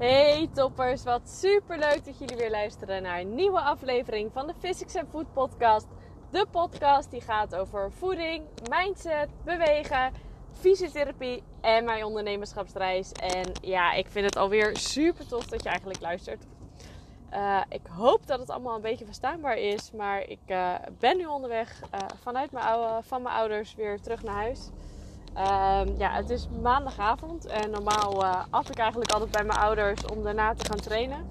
Hey toppers, wat super leuk dat jullie weer luisteren naar een nieuwe aflevering van de Physics and Food podcast. De podcast die gaat over voeding, mindset, bewegen, fysiotherapie en mijn ondernemerschapsreis. En ja, ik vind het alweer super tof dat je eigenlijk luistert. Uh, ik hoop dat het allemaal een beetje verstaanbaar is, maar ik uh, ben nu onderweg uh, vanuit mijn oude, van mijn ouders weer terug naar huis. Um, ja, het is maandagavond en normaal uh, at ik eigenlijk altijd bij mijn ouders om daarna te gaan trainen.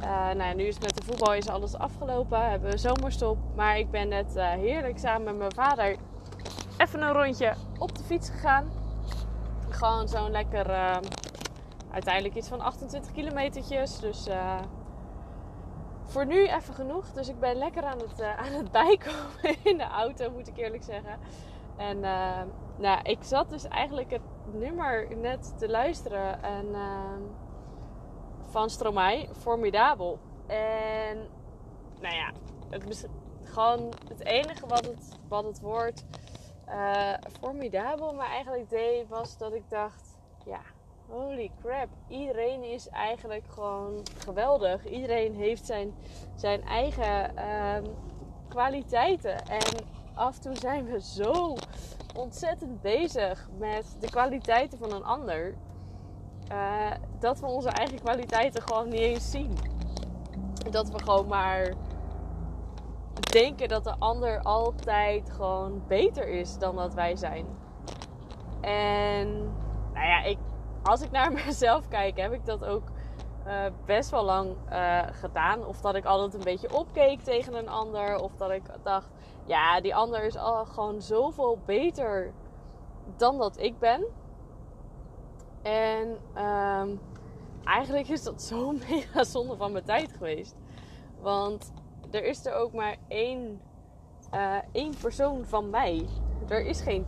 Uh, nou ja, nu is met de voetbal is alles afgelopen, hebben we zomerstop. Maar ik ben net uh, heerlijk samen met mijn vader even een rondje op de fiets gegaan. Gewoon zo'n lekker, ehm, uiteindelijk iets van 28 kilometertjes. Dus voor nu even genoeg. Dus ik ben lekker aan het, aan het bijkomen in de auto, moet ik eerlijk zeggen. En uh, nou, ik zat dus eigenlijk het nummer net te luisteren en, uh, van Stromae, Formidabel. En nou ja, het, gewoon het enige wat het, wat het woord uh, formidabel me eigenlijk deed, was dat ik dacht, ja, holy crap, iedereen is eigenlijk gewoon geweldig. Iedereen heeft zijn, zijn eigen ehm, kwaliteiten. En af en toe zijn we zo ontzettend bezig met de kwaliteiten van een ander. Uh, dat we onze eigen kwaliteiten gewoon niet eens zien. Dat we gewoon maar denken dat de ander altijd gewoon beter is dan dat wij zijn. En nou ja, ik, als ik naar mezelf kijk, heb ik dat ook uh, best wel lang uh, gedaan. Of dat ik altijd een beetje opkeek tegen een ander. Of dat ik dacht, ja, die ander is al gewoon zoveel beter dan dat ik ben. En um, eigenlijk is dat zo mega zonde van mijn tijd geweest. Want er is er ook maar één, uh, één persoon van mij. Er is, geen,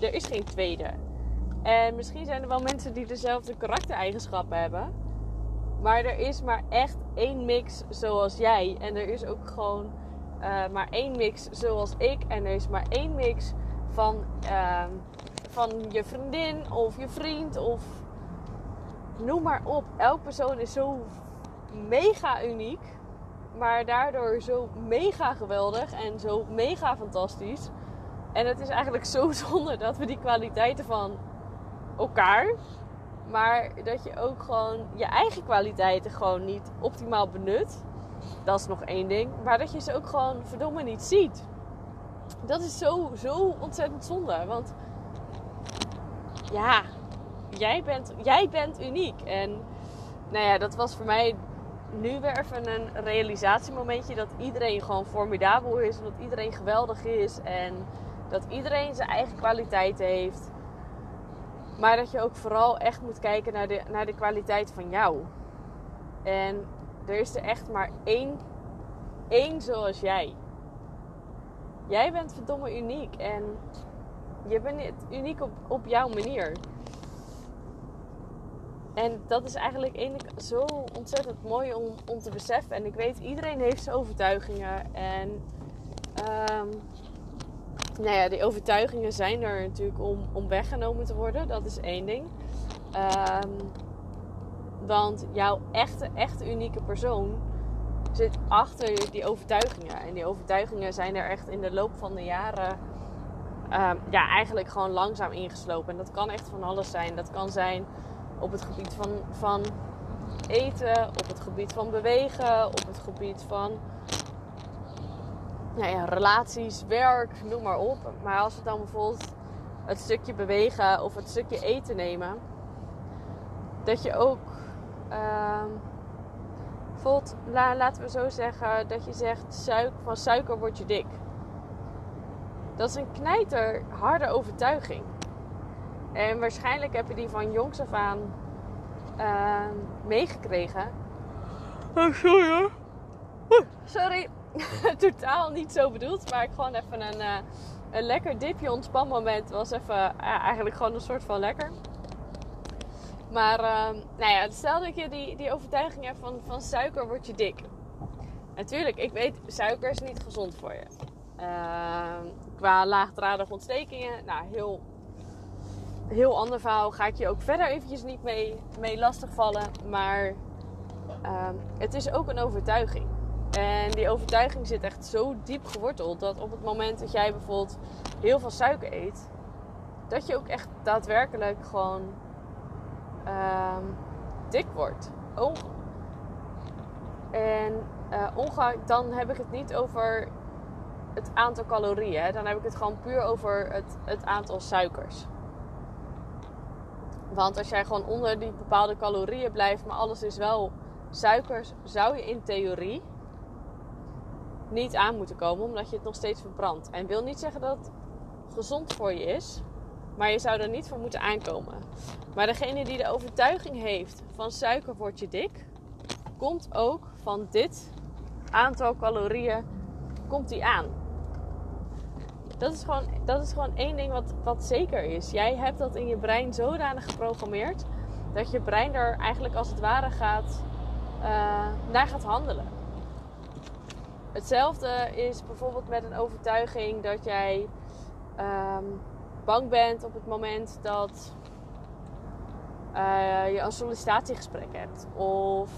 er is geen tweede. En misschien zijn er wel mensen die dezelfde karaktereigenschappen hebben. Maar er is maar echt één mix zoals jij. En er is ook gewoon uh, maar één mix zoals ik. En er is maar één mix van, uh, van je vriendin of je vriend of noem maar op. Elk persoon is zo mega uniek. Maar daardoor zo mega geweldig en zo mega fantastisch. En het is eigenlijk zo zonde dat we die kwaliteiten van elkaar maar dat je ook gewoon je eigen kwaliteiten gewoon niet optimaal benut. Dat is nog één ding. Maar dat je ze ook gewoon verdomme niet ziet. Dat is zo, zo ontzettend zonde. Want ja, jij bent, jij bent uniek. En nou ja, dat was voor mij nu weer even een realisatiemomentje. Dat iedereen gewoon formidabel is. Dat iedereen geweldig is. En dat iedereen zijn eigen kwaliteiten heeft. Maar dat je ook vooral echt moet kijken naar de, naar de kwaliteit van jou. En er is er echt maar één, één zoals jij. Jij bent verdomme uniek. En je bent uniek op, op jouw manier. En dat is eigenlijk één, zo ontzettend mooi om, om te beseffen. En ik weet, iedereen heeft zijn overtuigingen. En um, nou ja, die overtuigingen zijn er natuurlijk om, om weggenomen te worden. Dat is één ding. Um, want jouw echte, echte unieke persoon zit achter die overtuigingen. En die overtuigingen zijn er echt in de loop van de jaren um, ja, eigenlijk gewoon langzaam ingeslopen. En dat kan echt van alles zijn. Dat kan zijn op het gebied van, van eten, op het gebied van bewegen, op het gebied van nou ja, relaties, werk, noem maar op. Maar als we dan bijvoorbeeld het stukje bewegen of het stukje eten nemen, dat je ook, uh, bijvoorbeeld, laten we zo zeggen, dat je zegt suiker, van suiker word je dik. Dat is een knijter harde overtuiging. En waarschijnlijk heb je die van jongs af aan uh, meegekregen. Oh, sorry hoor. Sorry. totaal niet zo bedoeld. Maar ik gewoon even een, uh, een lekker dipje ontspanmoment was even uh, eigenlijk gewoon een soort van lekker. Maar uh, nou ja, stel dat je die, die overtuiging hebt van, van suiker word je dik. Natuurlijk, ik weet, suiker is niet gezond voor je. Ehm, qua laagdradige ontstekingen, nou heel, heel ander verhaal. Ga ik je ook verder eventjes niet mee, mee lastigvallen. Maar ehm, het is ook een overtuiging. En die overtuiging zit echt zo diep geworteld dat op het moment dat jij bijvoorbeeld heel veel suiker eet, dat je ook echt daadwerkelijk gewoon ehm, dik wordt. Oh. En uh, dan heb ik het niet over het aantal calorieën. Dan heb ik het gewoon puur over het, het aantal suikers. Want als jij gewoon onder die bepaalde calorieën blijft, maar alles is wel suikers, zou je in theorie niet aan moeten komen, omdat je het nog steeds verbrandt. En wil niet zeggen dat het gezond voor je is, maar je zou er niet voor moeten aankomen. Maar degene die de overtuiging heeft van suiker wordt je dik, komt ook van dit aantal calorieën komt die aan. Dat is gewoon, dat is gewoon één ding wat, wat zeker is. Jij hebt dat in je brein zodanig geprogrammeerd dat je brein er eigenlijk als het ware gaat, uh, naar gaat handelen. Hetzelfde is bijvoorbeeld met een overtuiging dat jij ehm, bang bent op het moment dat uh, je een sollicitatiegesprek hebt. Of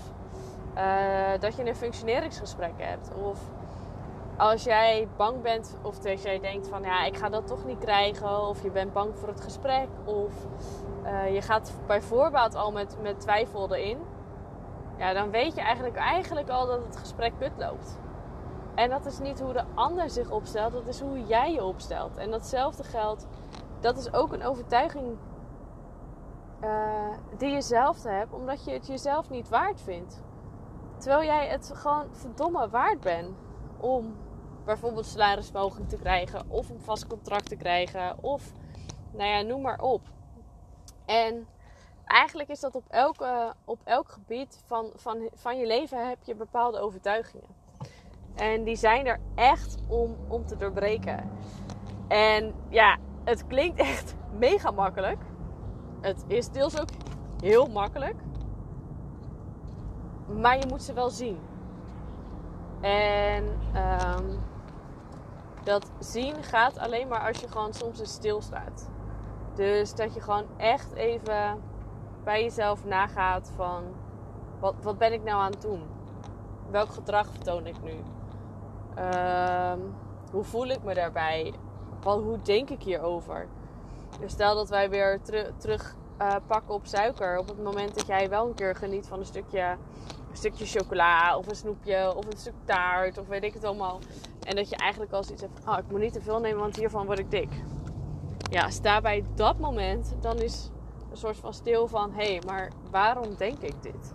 uh, dat je een functioneringsgesprek hebt. Of als jij bang bent of als jij denkt van ja, ik ga dat toch niet krijgen. Of je bent bang voor het gesprek. Of uh, je gaat bij voorbaat al met, met twijfel erin. Ja, dan weet je eigenlijk, eigenlijk al dat het gesprek kut loopt. En dat is niet hoe de ander zich opstelt, dat is hoe jij je opstelt. En datzelfde geldt, dat is ook een overtuiging uh, die je zelf hebt, omdat je het jezelf niet waard vindt. Terwijl jij het gewoon verdomme waard bent om bijvoorbeeld salarisverhoging te krijgen, of een vast contract te krijgen, of nou ja, noem maar op. En eigenlijk is dat op, elke, op elk gebied van, van, van je leven heb je bepaalde overtuigingen. En die zijn er echt om, om te doorbreken. En ja, het klinkt echt mega makkelijk. Het is deels ook heel makkelijk. Maar je moet ze wel zien. En um, dat zien gaat alleen maar als je gewoon soms eens stilstaat. Dus dat je gewoon echt even bij jezelf nagaat van... Wat, wat ben ik nou aan het doen? Welk gedrag vertoon ik nu? Um, hoe voel ik me daarbij? Wat, hoe denk ik hierover? Dus stel dat wij weer terug uh, pakken op suiker. Op het moment dat jij wel een keer geniet van een stukje, stukje chocola of een snoepje of een stuk taart of weet ik het allemaal. En dat je eigenlijk al zoiets hebt van, oh, ik moet niet te veel nemen, want hiervan word ik dik. Ja, sta bij dat moment, dan is een soort van stil van, hé, hey, maar waarom denk ik dit?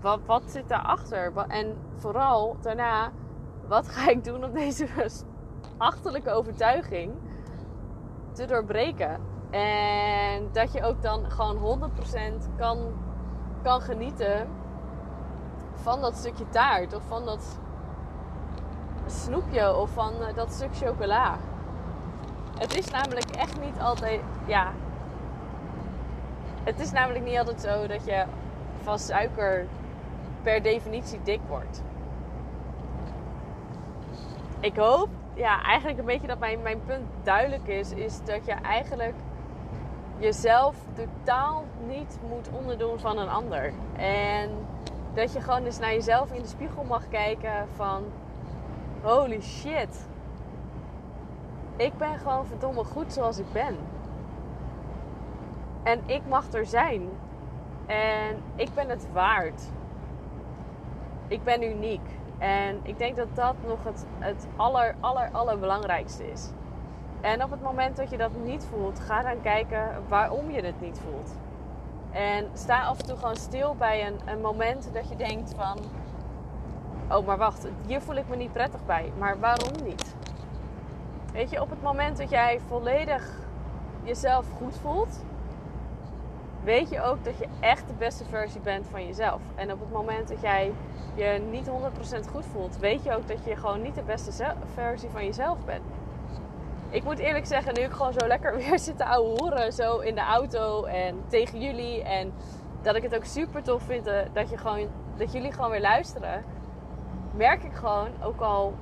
Wat, wat zit daarachter? En vooral daarna, wat ga ik doen om deze achterlijke overtuiging te doorbreken? En dat je ook dan gewoon 100% kan, kan genieten van dat stukje taart of van dat snoepje of van eh, dat stuk chocola. Het is namelijk echt niet altijd, ja. Het is namelijk niet altijd zo dat je van suiker per definitie dik wordt. Ik hoop, ja, eigenlijk een beetje dat mijn, mijn punt duidelijk is. Is dat je eigenlijk jezelf totaal niet moet onderdoen van een ander. En dat je gewoon eens naar jezelf in de spiegel mag kijken van holy shit. Ik ben gewoon verdomme goed zoals ik ben. En ik mag er zijn. En ik ben het waard. Ik ben uniek. En ik denk dat dat nog het, het aller, aller, allerbelangrijkste is. En op het moment dat je dat niet voelt, ga dan kijken waarom je het niet voelt. En sta af en toe gewoon stil bij een, een moment dat je denkt van... Oh, maar wacht, hier voel ik me niet prettig bij. Maar waarom niet? Weet je, op het moment dat jij volledig jezelf goed voelt... Weet je ook dat je echt de beste versie bent van jezelf. En op het moment dat jij je niet 100% goed voelt, weet je ook dat je gewoon niet de beste versie van jezelf bent ik moet eerlijk zeggen, nu ik gewoon zo lekker weer zit te horen zo in de auto en tegen jullie. En dat ik het ook super tof vind eh, dat, je gewoon, dat jullie gewoon weer luisteren. Merk ik gewoon, ook al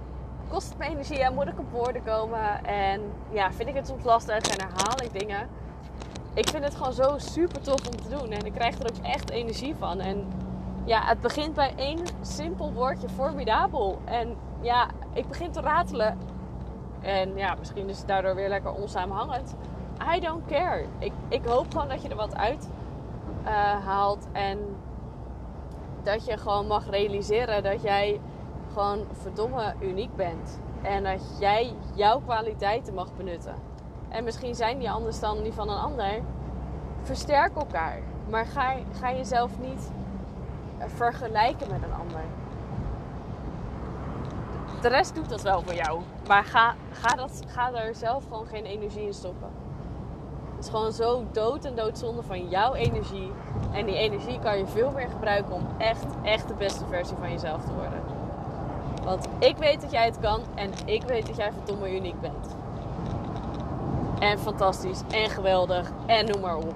kost het me energie en moet ik op woorden komen. En ja, vind ik het soms lastig en herhaal ik dingen. Ik vind het gewoon zo super tof om te doen. En ik krijg er ook echt energie van. En ja, het begint bij één simpel woordje, formidabel. En ja, ik begin te ratelen. En ja, misschien is het daardoor weer lekker onsamenhangend. I don't care. Ik, ik hoop gewoon dat je er wat uit uh, haalt. En dat je gewoon mag realiseren dat jij gewoon verdomme uniek bent. En dat jij jouw kwaliteiten mag benutten. En misschien zijn die anders dan die van een ander. Versterk elkaar. Maar ga, ga jezelf niet vergelijken met een ander. De rest doet dat wel voor jou. Maar ga, ga, dat, ga daar zelf gewoon geen energie in stoppen. Het is gewoon zo dood en doodzonde van jouw energie. En die energie kan je veel meer gebruiken om echt, echt de beste versie van jezelf te worden. Want ik weet dat jij het kan en ik weet dat jij verdomme uniek bent. En fantastisch en geweldig en noem maar op.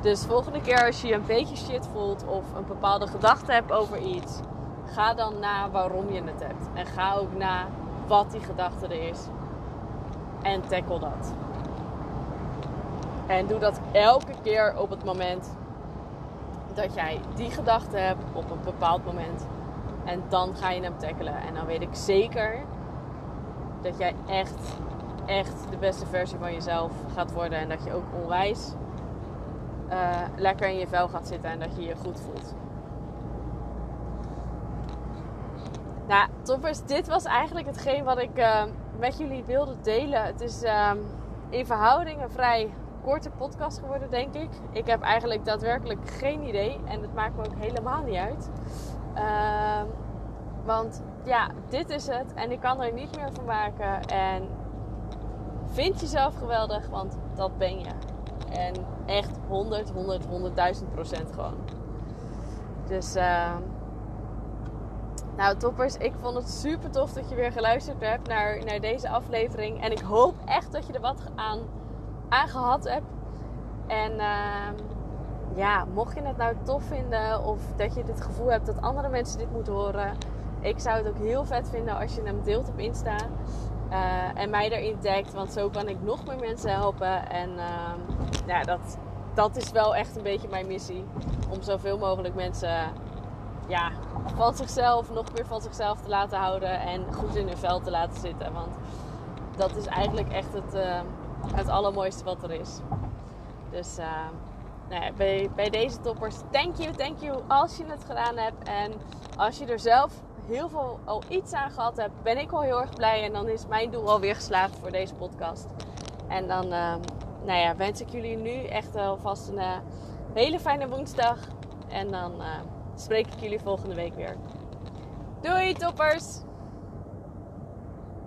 Dus volgende keer als je je een beetje shit voelt of een bepaalde gedachte hebt over iets, ga dan na waarom je het hebt. En ga ook na wat die gedachte er is. En tackle dat. En doe dat elke keer op het moment dat jij die gedachte hebt op een bepaald moment. En dan ga je hem tackelen. En dan weet ik zeker dat jij echt, echt de beste versie van jezelf gaat worden. En dat je ook onwijs uh, lekker in je vel gaat zitten en dat je je goed voelt. Nou, toppers, dit was eigenlijk hetgeen wat ik uh, met jullie wilde delen. Het is uh, in verhouding een vrij korte podcast geworden, denk ik. Ik heb eigenlijk daadwerkelijk geen idee en het maakt me ook helemaal niet uit. Ehm, want ja, dit is het en ik kan er niet meer van maken. En vind jezelf geweldig, want dat ben je. En echt 100, 100, 100.000 procent gewoon. Dus, uh, nou toppers, ik vond het super tof dat je weer geluisterd hebt naar, naar deze aflevering. En ik hoop echt dat je er wat aan, aan gehad hebt. En uh, ja, mocht je het nou tof vinden of dat je het gevoel hebt dat andere mensen dit moeten horen. Ik zou het ook heel vet vinden als je hem deelt op Insta. Uh, en mij erin dekt, want zo kan ik nog meer mensen helpen. En uh, ja, dat, dat is wel echt een beetje mijn missie. Om zoveel mogelijk mensen ja, van zichzelf, nog meer van zichzelf te laten houden. En goed in hun vel te laten zitten. Want dat is eigenlijk echt het, uh, het allermooiste wat er is. Dus nou bij, bij deze toppers, thank you, thank you als je het gedaan hebt. En als je er zelf heel veel al iets aan gehad hebt, ben ik al heel erg blij. En dan is mijn doel alweer geslaagd voor deze podcast. En dan uh, nou ja, wens ik jullie nu echt alvast een uh, hele fijne woensdag. En dan uh, spreek ik jullie volgende week weer. Doei toppers!